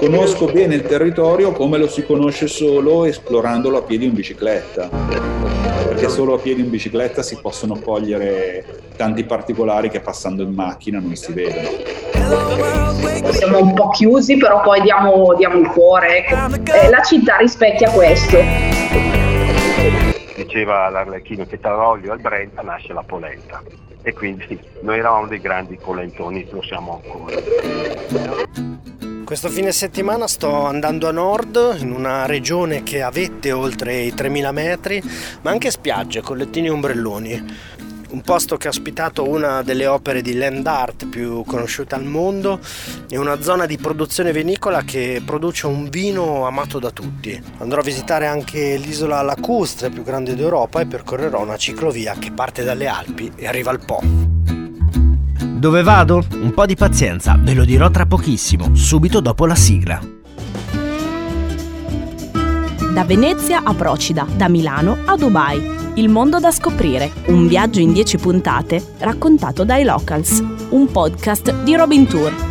Conosco bene il territorio come lo si conosce solo esplorandolo a piedi in bicicletta, perché solo a piedi in bicicletta si possono cogliere tanti particolari che passando in macchina non si vedono. Siamo un po' chiusi, però poi diamo, diamo il cuore. Ecco. Eh, la città rispecchia questo diceva l'Arlecchino che tra l'olio e il Brenta nasce la polenta e quindi noi eravamo dei grandi polentoni, lo siamo ancora. Questo fine settimana sto andando a nord in una regione che ha vette oltre i 3000 metri, ma anche spiagge, collettini e ombrelloni un posto che ha ospitato una delle opere di land art più conosciute al mondo e una zona di produzione vinicola che produce un vino amato da tutti. Andrò a visitare anche l'isola lacustre più grande d'Europa e percorrerò una ciclovia che parte dalle Alpi e arriva al Po. Dove vado? Un po' di pazienza, ve lo dirò tra pochissimo, subito dopo la sigla. Da Venezia a Procida, da Milano a Dubai il mondo da scoprire, un viaggio in 10 puntate raccontato dai locals, un podcast di Robin Tour.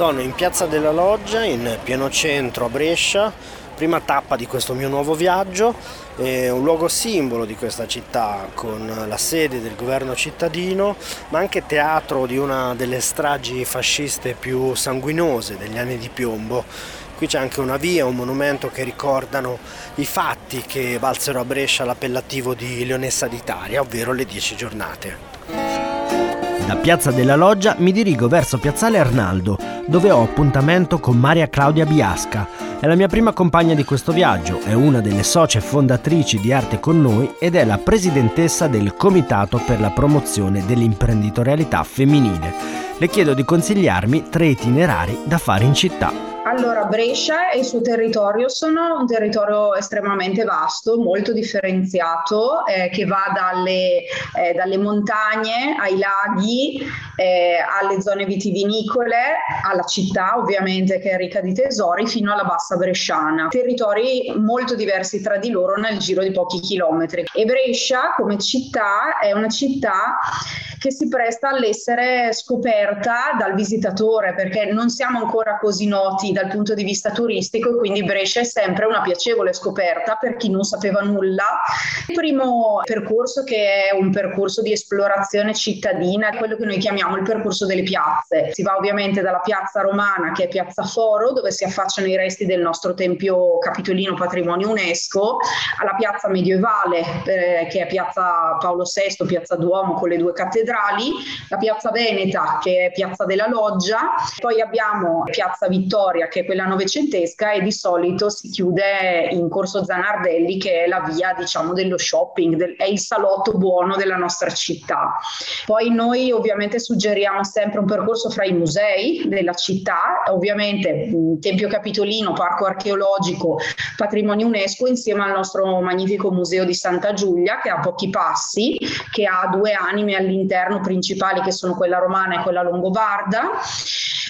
Sono in Piazza della Loggia, in pieno centro a Brescia, prima tappa di questo mio nuovo viaggio, è un luogo simbolo di questa città con la sede del governo cittadino, ma anche teatro di una delle stragi fasciste più sanguinose degli anni di piombo. Qui c'è anche una via, un monumento che ricordano i fatti che valsero a Brescia l'appellativo di Leonessa d'Italia, ovvero le dieci giornate. Da Piazza della Loggia mi dirigo verso Piazzale Arnaldo, dove ho appuntamento con Maria Claudia Biasca. È la mia prima compagna di questo viaggio, è una delle socie fondatrici di Arte con Noi ed è la presidentessa del Comitato per la promozione dell'imprenditorialità femminile. Le chiedo di consigliarmi tre itinerari da fare in città. Allora, Brescia e il suo territorio sono un territorio estremamente vasto, molto differenziato, eh, che va dalle, eh, dalle, montagne ai laghi, eh, alle zone vitivinicole, alla città ovviamente che è ricca di tesori, fino alla bassa bresciana. Territori molto diversi tra di loro nel giro di pochi chilometri. E Brescia come città è una città che si presta all'essere scoperta dal visitatore perché non siamo ancora così noti dal punto di vista turistico, quindi Brescia è sempre una piacevole scoperta per chi non sapeva nulla. Il primo percorso che è un percorso di esplorazione cittadina è quello che noi chiamiamo il percorso delle piazze. Si va ovviamente dalla piazza romana che è piazza Foro dove si affacciano i resti del nostro tempio capitolino patrimonio UNESCO, alla piazza medievale eh, che è piazza Paolo VI, piazza Duomo con le due cattedrali, la piazza Veneta che è piazza della Loggia, poi abbiamo piazza Vittoria che è quella novecentesca e di solito si chiude in Corso Zanardelli che è la via diciamo dello shopping, del, è il salotto buono della nostra città. Poi noi ovviamente suggeriamo sempre un percorso fra i musei della città, ovviamente Tempio Capitolino, Parco Archeologico, Patrimonio UNESCO insieme al nostro magnifico museo di Santa Giulia che ha pochi passi, che ha due anime all'interno principali che sono quella romana e quella longobarda.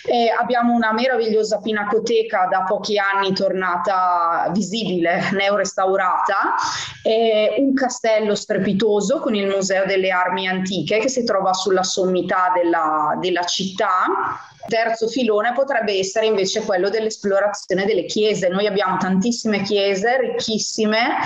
E abbiamo una meravigliosa pinacoteca da pochi anni tornata visibile, neorestaurata, e un castello strepitoso con il Museo delle Armi Antiche che si trova sulla sommità della, della città terzo filone potrebbe essere invece quello dell'esplorazione delle chiese. Noi abbiamo tantissime chiese ricchissime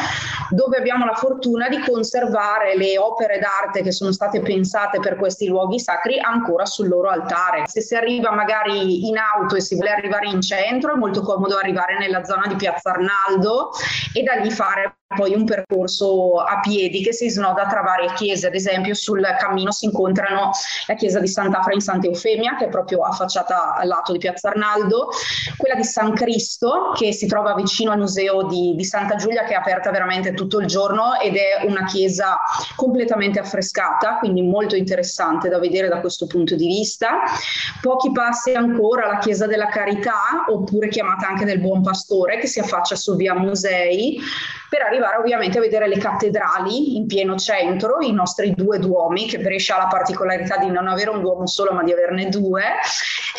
dove abbiamo la fortuna di conservare le opere d'arte che sono state pensate per questi luoghi sacri ancora sul loro altare. Se si arriva magari in auto e si vuole arrivare in centro è molto comodo arrivare nella zona di Piazza Arnaldo e da lì fare poi un percorso a piedi che si snoda tra varie chiese, ad esempio sul cammino si incontrano la chiesa di Sant'Afra in Santa Eufemia che è proprio affacciata al lato di Piazza Arnaldo, quella di San Cristo che si trova vicino al museo di, di Santa Giulia che è aperta veramente tutto il giorno ed è una chiesa completamente affrescata, quindi molto interessante da vedere da questo punto di vista. Pochi passi ancora la chiesa della Carità oppure chiamata anche del Buon Pastore che si affaccia su via Musei per arrivare ovviamente a vedere le cattedrali in pieno centro, i nostri due duomi, che Brescia ha la particolarità di non avere un duomo solo ma di averne due,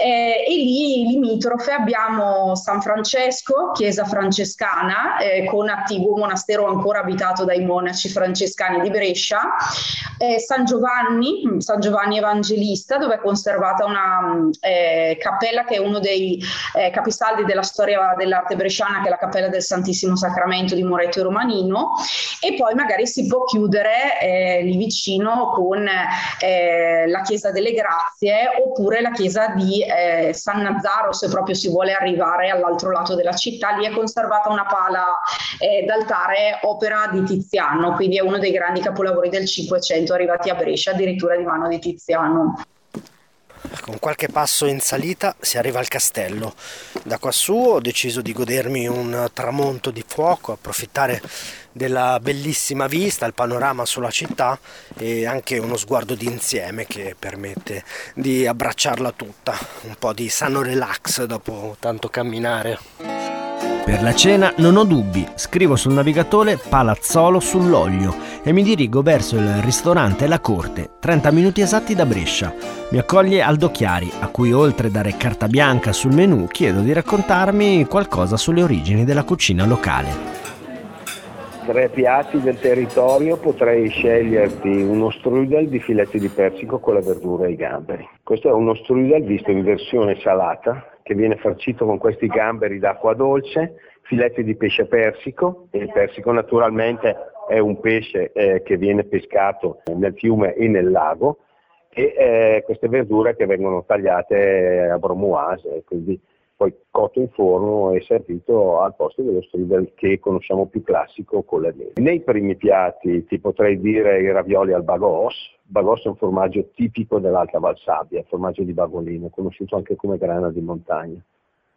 eh, e lì limitrofe abbiamo San Francesco, chiesa francescana, eh, con attiguo monastero ancora abitato dai monaci francescani di Brescia, eh, San Giovanni, San Giovanni Evangelista, dove è conservata una eh, cappella che è uno dei eh, capisaldi della storia dell'arte bresciana, che è la cappella del Santissimo Sacramento di Moretto e Romanino, e poi magari si può chiudere eh, lì vicino con la chiesa delle Grazie oppure la chiesa di eh, San Nazzaro se proprio si vuole arrivare all'altro lato della città, lì è conservata una pala eh, d'altare opera di Tiziano, quindi è uno dei grandi capolavori del Cinquecento arrivati a Brescia addirittura di mano di Tiziano. Con qualche passo in salita si arriva al castello. Da quassù ho deciso di godermi un tramonto di fuoco, approfittare della bellissima vista, il panorama sulla città e anche uno sguardo d'insieme che permette di abbracciarla tutta, un po' di sano relax dopo tanto camminare. Per la cena non ho dubbi, scrivo sul navigatore Palazzolo sull'olio e mi dirigo verso il ristorante La Corte, 30 minuti esatti da Brescia. Mi accoglie Aldo Chiari, a cui oltre a dare carta bianca sul menù chiedo di raccontarmi qualcosa sulle origini della cucina locale tre piatti del territorio potrei sceglierti uno strudel di filetti di persico con la verdura e i gamberi. Questo è uno strudel visto in versione salata che viene farcito con questi gamberi d'acqua dolce, filetti di pesce persico, e il persico naturalmente è un pesce eh, che viene pescato nel fiume e nel lago, e eh, queste verdure che vengono tagliate a bromoise, quindi poi cotto in forno e servito al posto dello strudel che conosciamo più classico con le mele. Nei primi piatti ti potrei dire i ravioli al bagos. Bagos è un formaggio tipico dell'Alta Valsabbia, formaggio di Bagolino, conosciuto anche come grana di montagna.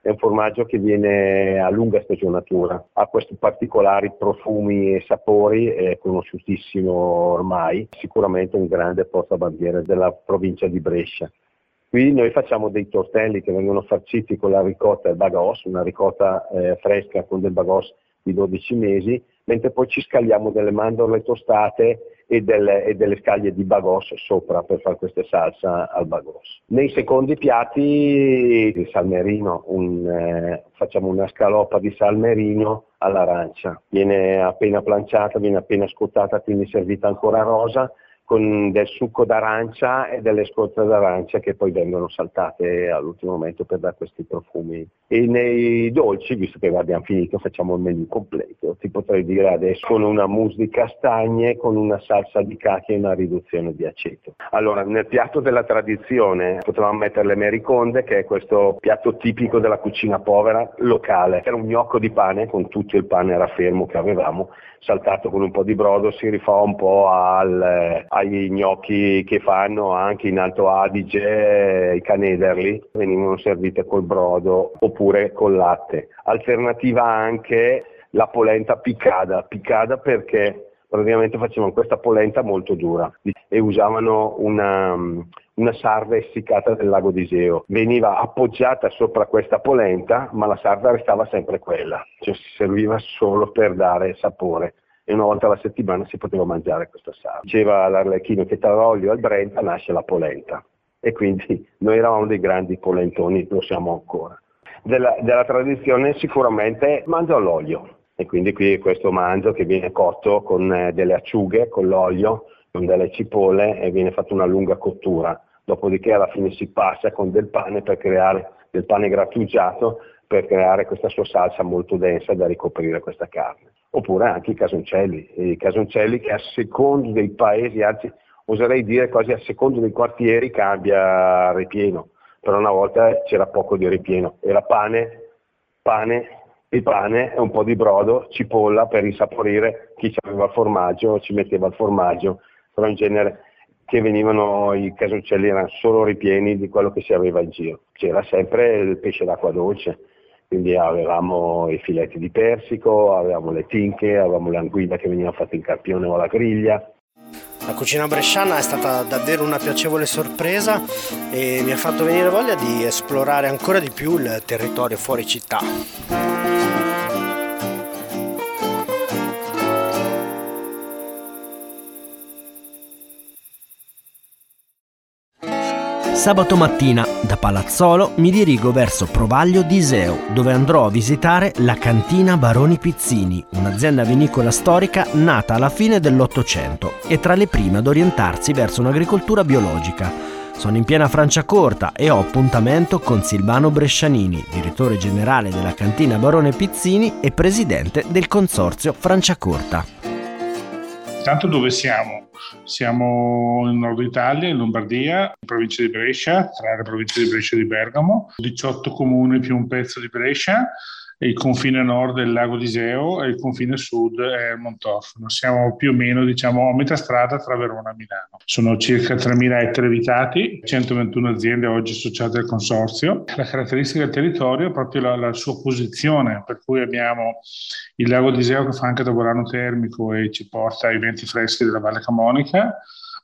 È un formaggio che viene a lunga stagionatura, ha questi particolari profumi e sapori, è conosciutissimo ormai, sicuramente un grande portabandiera della provincia di Brescia. Qui noi facciamo dei tortelli che vengono farciti con la ricotta e il bagos, una ricotta eh, fresca con del bagos di 12 mesi, mentre poi ci scagliamo delle mandorle tostate e delle, e delle scaglie di bagos sopra per fare queste salsa al bagos. Nei secondi piatti il salmerino, un, eh, facciamo una scaloppa di salmerino all'arancia, viene appena planciata, viene appena scottata, quindi servita ancora rosa, con del succo d'arancia e delle scorze d'arancia che poi vengono saltate all'ultimo momento per dare questi profumi. E nei dolci, visto che abbiamo finito, facciamo il menù completo. Ti potrei dire adesso con una mousse di castagne, con una salsa di cachi e una riduzione di aceto. Allora, nel piatto della tradizione potevamo mettere le mericonde, che è questo piatto tipico della cucina povera locale. Era un gnocco di pane con tutto il pane raffermo che avevamo, saltato con un po' di brodo, si rifà un po' al, ai gnocchi che fanno anche in Alto Adige, i canederli, venivano servite col brodo oppure col latte. Alternativa anche la polenta piccada, piccada perché praticamente facevano questa polenta molto dura e usavano una, una sarda essiccata del lago di Iseo. Veniva appoggiata sopra questa polenta, ma la sarda restava sempre quella, cioè serviva solo per dare sapore e una volta alla settimana si poteva mangiare questa sarda. Diceva l'Arlecchino che tra l'olio e il Brenta nasce la polenta e quindi noi eravamo dei grandi polentoni, lo siamo ancora. Della, della tradizione sicuramente mangio all'olio e quindi qui questo manzo che viene cotto con eh, delle acciughe, con l'olio, delle cipolle e viene fatta una lunga cottura, dopodiché alla fine si passa con del pane per creare del pane grattugiato per creare questa sua salsa molto densa da ricoprire questa carne. Oppure anche i casoncelli, i casoncelli che a secondo dei paesi, anzi oserei dire quasi a secondo dei quartieri cambia ripieno, però una volta c'era poco di ripieno, era pane, pane, il pane e un po' di brodo, cipolla per insaporire, chi aveva il formaggio ci metteva il formaggio, però in genere che venivano i casoncelli erano solo ripieni di quello che si aveva in giro, c'era sempre il pesce d'acqua dolce quindi avevamo i filetti di persico, avevamo le tinche, avevamo le anguille che venivano fatte in carpione o alla griglia. La cucina bresciana è stata davvero una piacevole sorpresa e mi ha fatto venire voglia di esplorare ancora di più il territorio fuori città. Sabato mattina da Palazzolo mi dirigo verso Provaglio di Iseo, dove andrò a visitare la cantina Baroni Pizzini, un'azienda vinicola storica nata alla fine dell'Ottocento e tra le prime ad orientarsi verso un'agricoltura biologica. Sono in piena Franciacorta e ho appuntamento con Silvano Brescianini, direttore generale della cantina Barone Pizzini e presidente del consorzio Franciacorta. Intanto dove siamo? Siamo in nord Italia, in Lombardia, in provincia di Brescia, tra le province di Brescia e di Bergamo, 18 comuni più un pezzo di Brescia il confine nord è il lago di Iseo e il confine sud è il Montorfano. Siamo più o meno diciamo, a metà strada tra Verona e Milano. Sono circa 3.000 ettari abitati, 121 aziende oggi associate al consorzio. La caratteristica del territorio è proprio la, la sua posizione, per cui abbiamo il lago di Iseo che fa anche da volano termico e ci porta ai venti freschi della Valle Camonica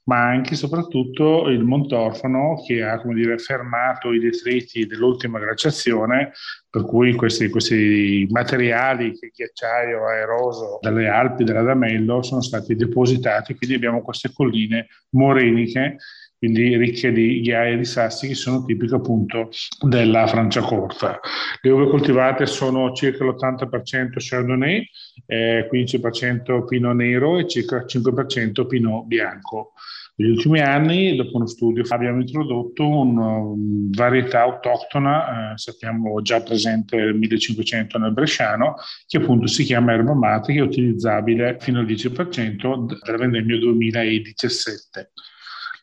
ma anche e soprattutto il Montorfano che ha dire, fermato i detriti dell'ultima glaciazione, per cui questi, questi materiali, ghiacciaio aeroso dalle Alpi, dell'Adamello, sono stati depositati, quindi abbiamo queste colline moreniche quindi ricche di ghiaia e di sassi che sono tipiche appunto della Franciacorta. Le uve coltivate sono circa l'80% Chardonnay, eh, 15% Pinot Nero e circa 5% Pinot Bianco. Negli ultimi anni, dopo uno studio, abbiamo introdotto una um, varietà autoctona, eh, sappiamo già presente nel 1500 nel Bresciano, che appunto si chiama erba mate, che è utilizzabile fino al 10% dalla vendemmia 2017.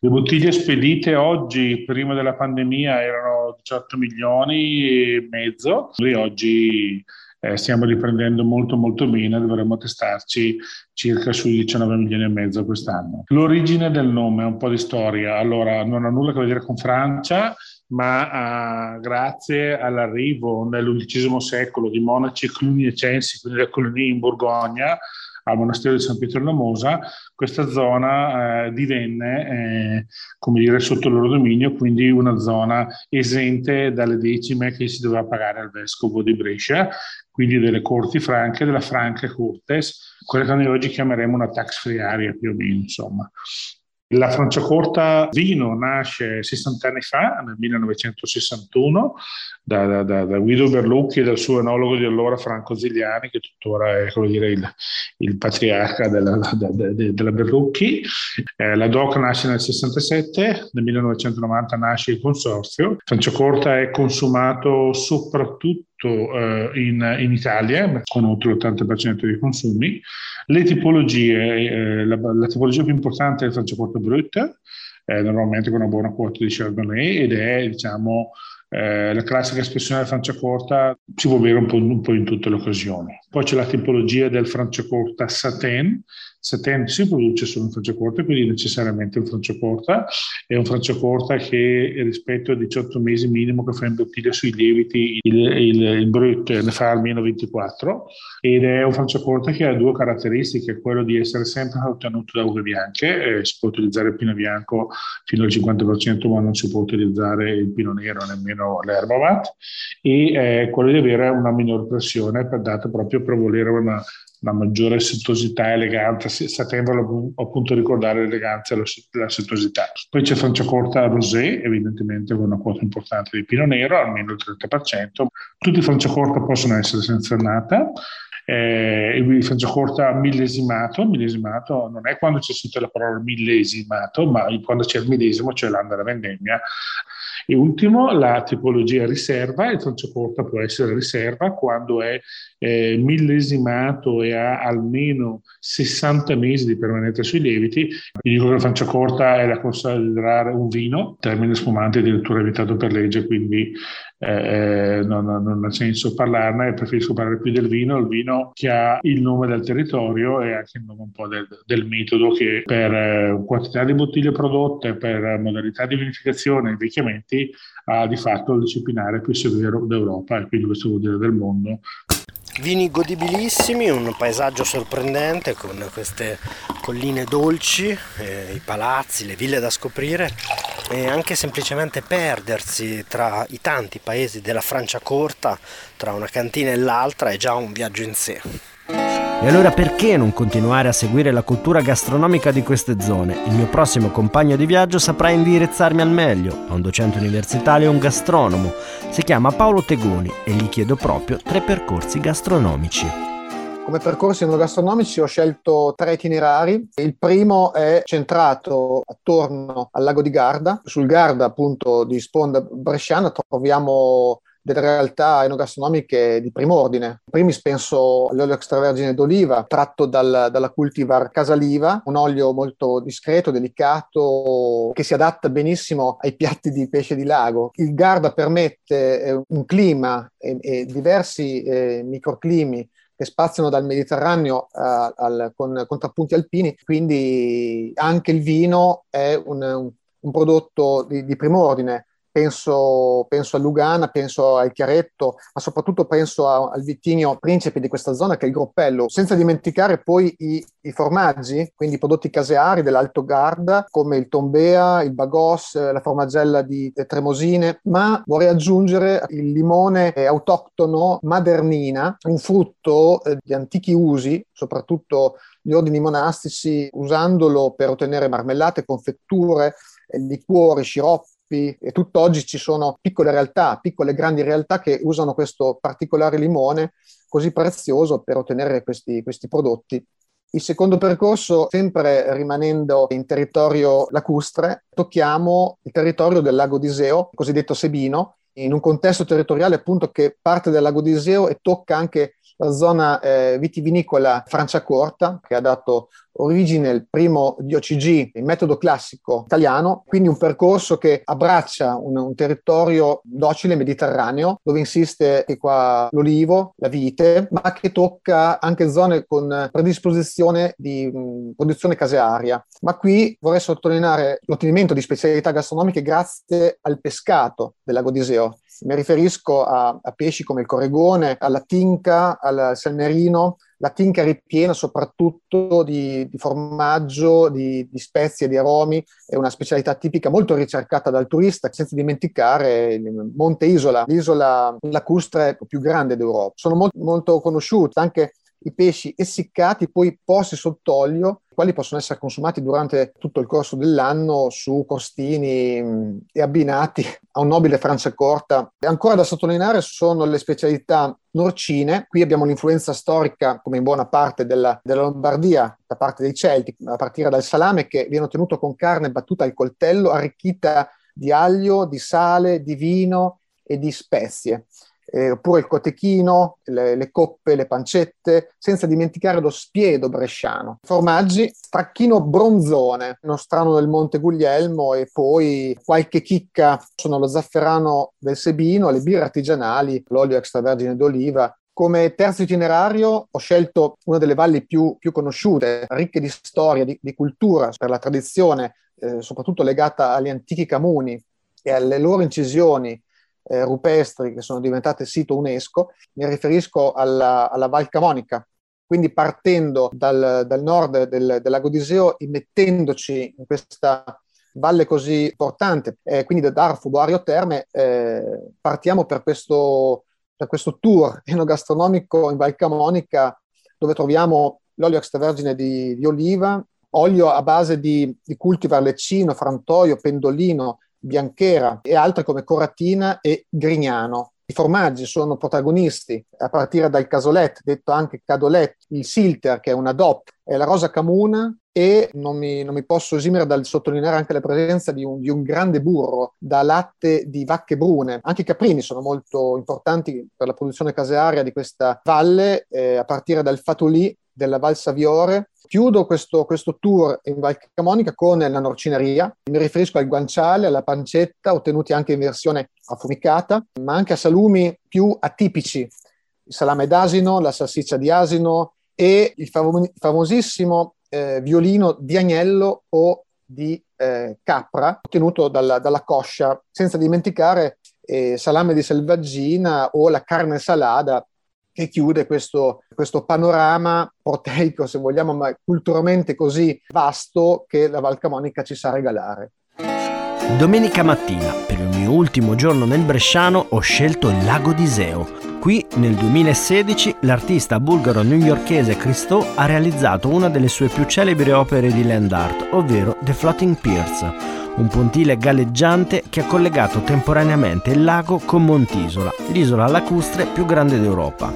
Le bottiglie spedite oggi, prima della pandemia, erano 18 milioni e mezzo, e oggi eh, stiamo riprendendo molto molto bene, dovremmo testarci circa sui 19 milioni e mezzo quest'anno. L'origine del nome, un po' di storia, allora non ha nulla a che vedere con Francia, ma uh, grazie all'arrivo nell'undicesimo secolo di monaci cluniacensi, quindi da Cluny in Borgogna, al monastero di San Pietro della Mosa, questa zona eh, divenne, eh, come dire, sotto il loro dominio, quindi una zona esente dalle decime che si doveva pagare al vescovo di Brescia, quindi delle corti franche, della franca cortes, quella che noi oggi chiameremo una tax free area più o meno, insomma. La Franciacorta Vino nasce 60 anni fa, nel 1961, da, da, da Guido Berlucchi e dal suo enologo di allora Franco Zigliani, che tuttora è dire, il, il, patriarca della, de, della Berlucchi. Eh, la DOC nasce nel 67, nel 1990 nasce il consorzio. Franciacorta è consumato soprattutto in, in, Italia, con oltre l'80% dei consumi. Le tipologie, eh, la, la, tipologia più importante è il Franciacorta Brut, eh, normalmente con una buona quota di Chardonnay ed è diciamo eh, la classica espressione del Franciacorta si può bere un po', un po', in tutte le occasioni. Poi c'è la tipologia del Franciacorta Satin, Satin si produce solo in Franciacorta, quindi necessariamente un Franciacorta. È un Franciacorta che rispetto ai 18 mesi minimo che fa in bottiglia sui lieviti, il, il, il Brut ne fa almeno 24 ed è un Franciacorta che ha due caratteristiche, quello di essere sempre ottenuto da uve bianche, eh, si può utilizzare il pino bianco fino al 50% ma non si può utilizzare il pino nero nemmeno l'erba mat e eh, quello di avere una minore pressione per data proprio per volere una una maggiore settosità e eleganza, sapendo appunto ricordare l'eleganza e la settosità. Poi c'è Franciacorta Rosé, evidentemente con una quota importante di Pino Nero, almeno il 30%. Tutti i Franciacorta possono essere senza annata, eh, il Franciacorta millesimato, millesimato non è quando c'è scritto la parola millesimato, ma quando c'è il millesimo, cioè l'anno della vendemmia, e ultimo, la tipologia riserva, il Franciacorta può essere riserva quando è eh, millesimato e ha almeno 60 mesi di permanenza sui lieviti. Vi dico che la Franciacorta è da considerare un vino, termine spumante addirittura evitato per legge, quindi eh, eh, non, non, ha senso parlarne, preferisco parlare più del vino, il vino che ha il nome del territorio e anche il nome un po' del, del metodo che per eh, quantità di bottiglie prodotte, per modalità di vinificazione e invecchiamenti ha di fatto il disciplinare più severo d'Europa e quindi questo vuol dire del mondo. Vini godibilissimi, un paesaggio sorprendente con queste colline dolci, eh, i palazzi, le ville da scoprire e anche semplicemente perdersi tra i tanti paesi della Francia corta, tra una cantina e l'altra, è già un viaggio in sé. E allora perché non continuare a seguire la cultura gastronomica di queste zone? Il mio prossimo compagno di viaggio saprà indirizzarmi al meglio. A un docente universitario e un gastronomo. Si chiama Paolo Tegoni e gli chiedo proprio tre percorsi gastronomici. Come percorsi enogastronomici ho scelto tre itinerari. Il primo è centrato attorno al lago di Garda. Sul Garda, appunto, di sponda bresciana, troviamo delle realtà enogastronomiche di primo ordine. In primis penso all'olio extravergine d'oliva tratto dal, dalla cultivar Casaliva, un olio molto discreto, delicato, che si adatta benissimo ai piatti di pesce di lago. Il Garda permette eh, un clima e, e diversi eh, microclimi che spaziano dal Mediterraneo uh, al, con contrappunti alpini, quindi anche il vino è un, un, un prodotto di, di primo ordine penso, penso a Lugana, penso al Chiaretto, ma soprattutto penso a, al vitigno principe di questa zona che è il Groppello, senza dimenticare poi i, i formaggi, quindi i prodotti caseari dell'Alto Garda, come il Tombea, il Bagos, la formaggella di Tremosine, ma vorrei aggiungere il limone autoctono Madernina, un frutto eh, di antichi usi, soprattutto gli ordini monastici, usandolo per ottenere marmellate, confetture, liquori, sciroppi, sviluppi e tutt'oggi ci sono piccole realtà, piccole grandi realtà che usano questo particolare limone così prezioso per ottenere questi, questi prodotti. Il secondo percorso, sempre rimanendo in territorio lacustre, tocchiamo il territorio del lago d'Iseo, cosiddetto Sebino, in un contesto territoriale appunto che parte dal lago d'Iseo e tocca anche la zona eh, vitivinicola Franciacorta, che ha dato origine al primo DOCG, il metodo classico italiano, quindi un percorso che abbraccia un, un territorio docile mediterraneo, dove insiste qua l'olivo, la vite, ma che tocca anche zone con predisposizione di mh, produzione casearia. Ma qui vorrei sottolineare l'ottenimento di specialità gastronomiche grazie al pescato del lago d'Iseo. Mi riferisco a, a pesci come il corregone, alla tinca, al salmerino, la tinca ripiena soprattutto di, di formaggio, di, di, spezie, di aromi, è una specialità tipica molto ricercata dal turista, senza dimenticare il Monte Isola, l'isola lacustre più grande d'Europa. Sono molto, molto conosciute anche i pesci essiccati, poi posti sott'olio, quali possono essere consumati durante tutto il corso dell'anno su costini mm, e abbinati a un nobile franciacorta. E ancora da sottolineare sono le specialità norcine. Qui abbiamo l'influenza storica, come in buona parte della, della Lombardia, da parte dei Celti, a partire dal salame che viene ottenuto con carne battuta al coltello, arricchita di aglio, di sale, di vino e di spezie eh, oppure il cotechino, le, le, coppe, le pancette, senza dimenticare lo spiedo bresciano. Formaggi, stracchino bronzone, nostrano del Monte Guglielmo e poi qualche chicca sono lo zafferano del Sebino, le birre artigianali, l'olio extravergine d'oliva, come terzo itinerario ho scelto una delle valli più, più conosciute, ricche di storia, di, di cultura, per la tradizione, eh, soprattutto legata agli antichi camuni e alle loro incisioni eh, rupestri che sono diventate sito UNESCO, mi riferisco alla, alla Val Camonica, quindi partendo dal, dal nord del, del, lago d'Iseo, immettendoci in questa valle così importante, eh, quindi da Darfo, Boario Terme, eh, partiamo per questo, per questo tour enogastronomico in Val Camonica, dove troviamo l'olio extravergine di, di oliva, olio a base di, di cultivar leccino, frantoio, pendolino, bianchera e altre come coratina e grignano. I formaggi sono protagonisti a partire dal casolet, detto anche cadolet, il silter che è una DOP, è la rosa camuna e non mi, non mi, posso esimere dal sottolineare anche la presenza di un, di un, grande burro da latte di vacche brune. Anche i caprini sono molto importanti per la produzione casearia di questa valle, eh, a partire dal fatolì della Val Saviore. Chiudo questo, questo tour in Val Camonica con la norcineria. Mi riferisco al guanciale, alla pancetta, ottenuti anche in versione affumicata, ma anche a salumi più atipici. Il salame d'asino, la salsiccia di asino e il fam- famosissimo eh, violino di agnello o di eh, capra ottenuto dalla, dalla, coscia, senza dimenticare eh, salame di selvaggina o la carne salada che chiude questo, questo panorama proteico, se vogliamo, ma culturalmente così vasto che la Val Camonica ci sa regalare. Domenica mattina, per il mio ultimo giorno nel Bresciano, ho scelto il lago di Seo. Qui, nel 2016, l'artista bulgaro-newyorkese Christo ha realizzato una delle sue più celebri opere di land art, ovvero The Floating Piers, un pontile galleggiante che ha collegato temporaneamente il lago con Montisola, l'isola lacustre più grande d'Europa.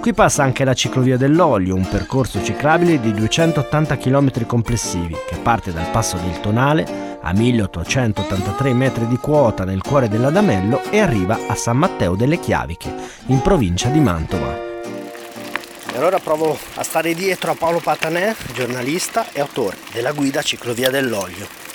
Qui passa anche la ciclovia dell'olio, un percorso ciclabile di 280 km complessivi che parte dal passo del Tonale a 1883 metri di quota nel cuore dell'Adamello e arriva a San Matteo delle Chiaviche, in provincia di Mantova. E allora provo a stare dietro a Paolo Patanè, giornalista e autore della guida Ciclovia dell'Olio.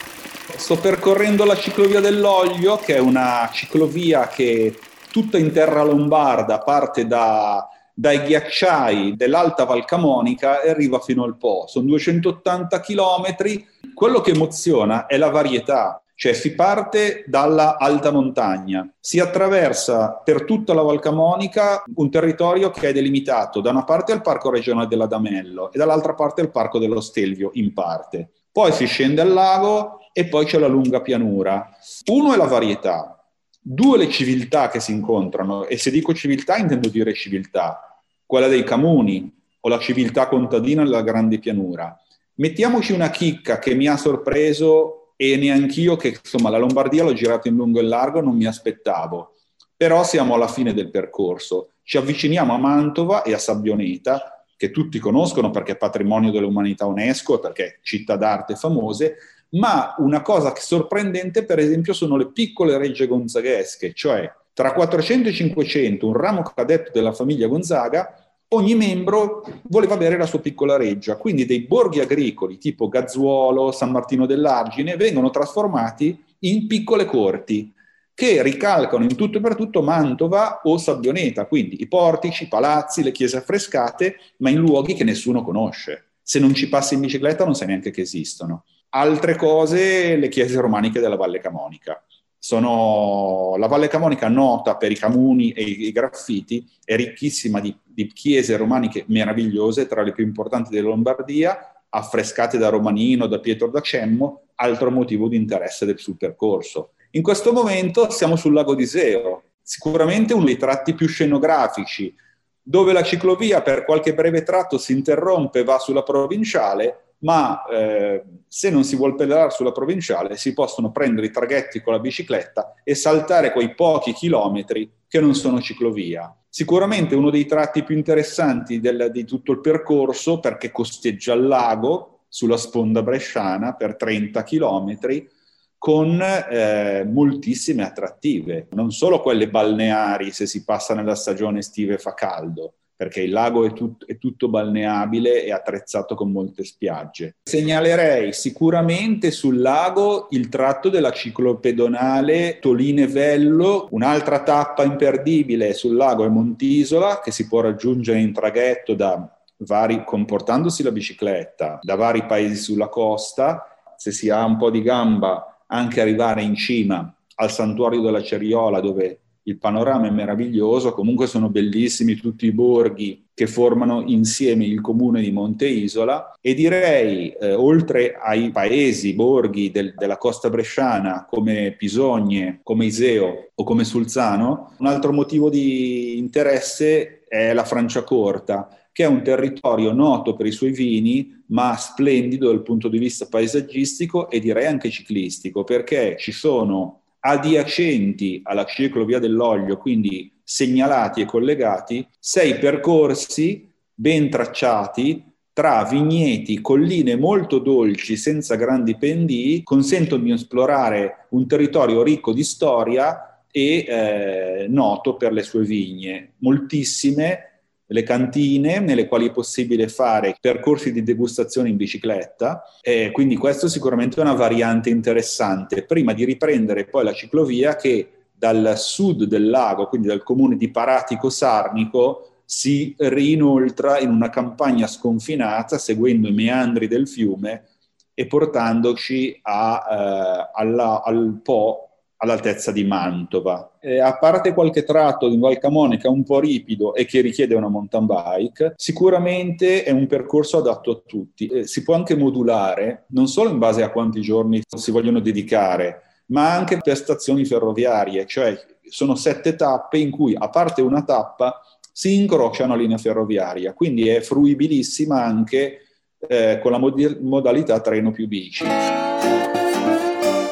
Sto percorrendo la ciclovia dell'Olio, che è una ciclovia che tutta in terra lombarda parte da dai ghiacciai dell'Alta Val Camonica e arriva fino al Po. Sono 280 chilometri. Quello che emoziona è la varietà, cioè si parte dalla alta montagna, si attraversa per tutta la Val Camonica un territorio che è delimitato da una parte al Parco regionale dell'Adamello e dall'altra parte al Parco dello Stelvio in parte. Poi si scende al lago e poi c'è la lunga pianura. Uno è la varietà, due le civiltà che si incontrano, e se dico civiltà intendo dire civiltà, quella dei comuni o la civiltà contadina della grande pianura. Mettiamoci una chicca che mi ha sorpreso e neanch'io che insomma la Lombardia l'ho girato in lungo e largo, non mi aspettavo. Però siamo alla fine del percorso. Ci avviciniamo a Mantova e a Sabbioneta, che tutti conoscono perché è patrimonio dell'umanità UNESCO e perché città d'arte famose, ma una cosa sorprendente, per esempio, sono le piccole regge gonzaghesche, cioè tra 400 e 500, un ramo cadetto della famiglia Gonzaga, ogni membro voleva avere la sua piccola reggia, quindi dei borghi agricoli tipo Gazzuolo, San Martino dell'Argine vengono trasformati in piccole corti che ricalcano in tutto e per tutto Mantova o Sabbioneta, quindi i portici, i palazzi, le chiese affrescate, ma in luoghi che nessuno conosce. Se non ci passi in bicicletta non sai neanche che esistono. Altre cose, le chiese romaniche della Valle Camonica. Sono, la Valle Camonica, nota per i camuni e i, graffiti, è ricchissima di, di, chiese romaniche meravigliose, tra le più importanti della Lombardia, affrescate da Romanino, da Pietro da Cemmo, altro motivo di interesse del, sul percorso. In questo momento siamo sul lago di Seo, sicuramente uno dei tratti più scenografici, dove la ciclovia per qualche breve tratto si interrompe e va sulla provinciale, ma eh, se non si vuole pedalare sulla provinciale si possono prendere i traghetti con la bicicletta e saltare quei pochi chilometri che non sono ciclovia. Sicuramente uno dei tratti più interessanti del, di tutto il percorso perché costeggia il lago sulla sponda bresciana per 30 chilometri con eh, moltissime attrattive, non solo quelle balneari se si passa nella stagione estiva e fa caldo, perché il lago è, tut- è, tutto balneabile e attrezzato con molte spiagge. Segnalerei sicuramente sul lago il tratto della ciclopedonale Toline-Vello, un'altra tappa imperdibile sul lago è Montisola, che si può raggiungere in traghetto da vari, comportandosi la bicicletta, da vari paesi sulla costa. Se si ha un po' di gamba, anche arrivare in cima al santuario della Ceriola, dove il panorama è meraviglioso, comunque sono bellissimi tutti i borghi che formano insieme il comune di Monte Isola e direi, eh, oltre ai paesi, borghi del, della costa bresciana come Pisogne, come Iseo o come Sulzano, un altro motivo di interesse è la Franciacorta, che è un territorio noto per i suoi vini, ma splendido dal punto di vista paesaggistico e direi anche ciclistico, perché ci sono adiacenti alla ciclovia dell'olio, quindi segnalati e collegati, sei percorsi ben tracciati tra vigneti, colline molto dolci senza grandi pendii, consentono di esplorare un territorio ricco di storia e eh, noto per le sue vigne, moltissime le cantine nelle quali è possibile fare percorsi di degustazione in bicicletta, e quindi questo sicuramente è una variante interessante, prima di riprendere poi la ciclovia che dal sud del lago, quindi dal comune di Paratico Sarnico, si rinoltra in una campagna sconfinata seguendo i meandri del fiume e portandoci a, eh, alla, al Po all'altezza di Mantova. Eh, a parte qualche tratto di Val Camonica un po' ripido e che richiede una mountain bike, sicuramente è un percorso adatto a tutti. Eh, si può anche modulare, non solo in base a quanti giorni si vogliono dedicare, ma anche per stazioni ferroviarie, cioè sono sette tappe in cui, a parte una tappa, si incrocia una linea ferroviaria, quindi è fruibilissima anche eh, con la mod- modalità treno più bici.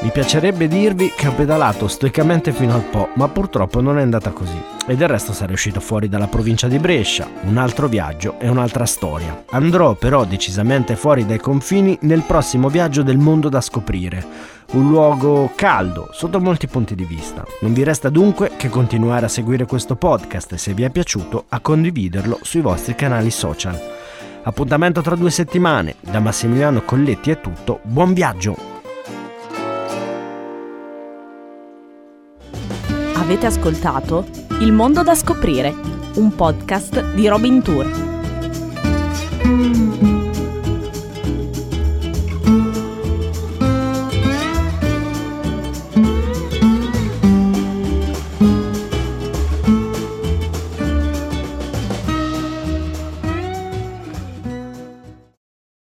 Mi piacerebbe dirvi che ho pedalato stoicamente fino al Po, ma purtroppo non è andata così. E del resto sarei uscito fuori dalla provincia di Brescia, un altro viaggio e un'altra storia. Andrò però decisamente fuori dai confini nel prossimo viaggio del mondo da scoprire. Un luogo caldo sotto molti punti di vista. Non vi resta dunque che continuare a seguire questo podcast e se vi è piaciuto a condividerlo sui vostri canali social. Appuntamento tra due settimane. Da Massimiliano Colletti è tutto. Buon viaggio! Avete ascoltato Il mondo da scoprire, un podcast di Robin Tour.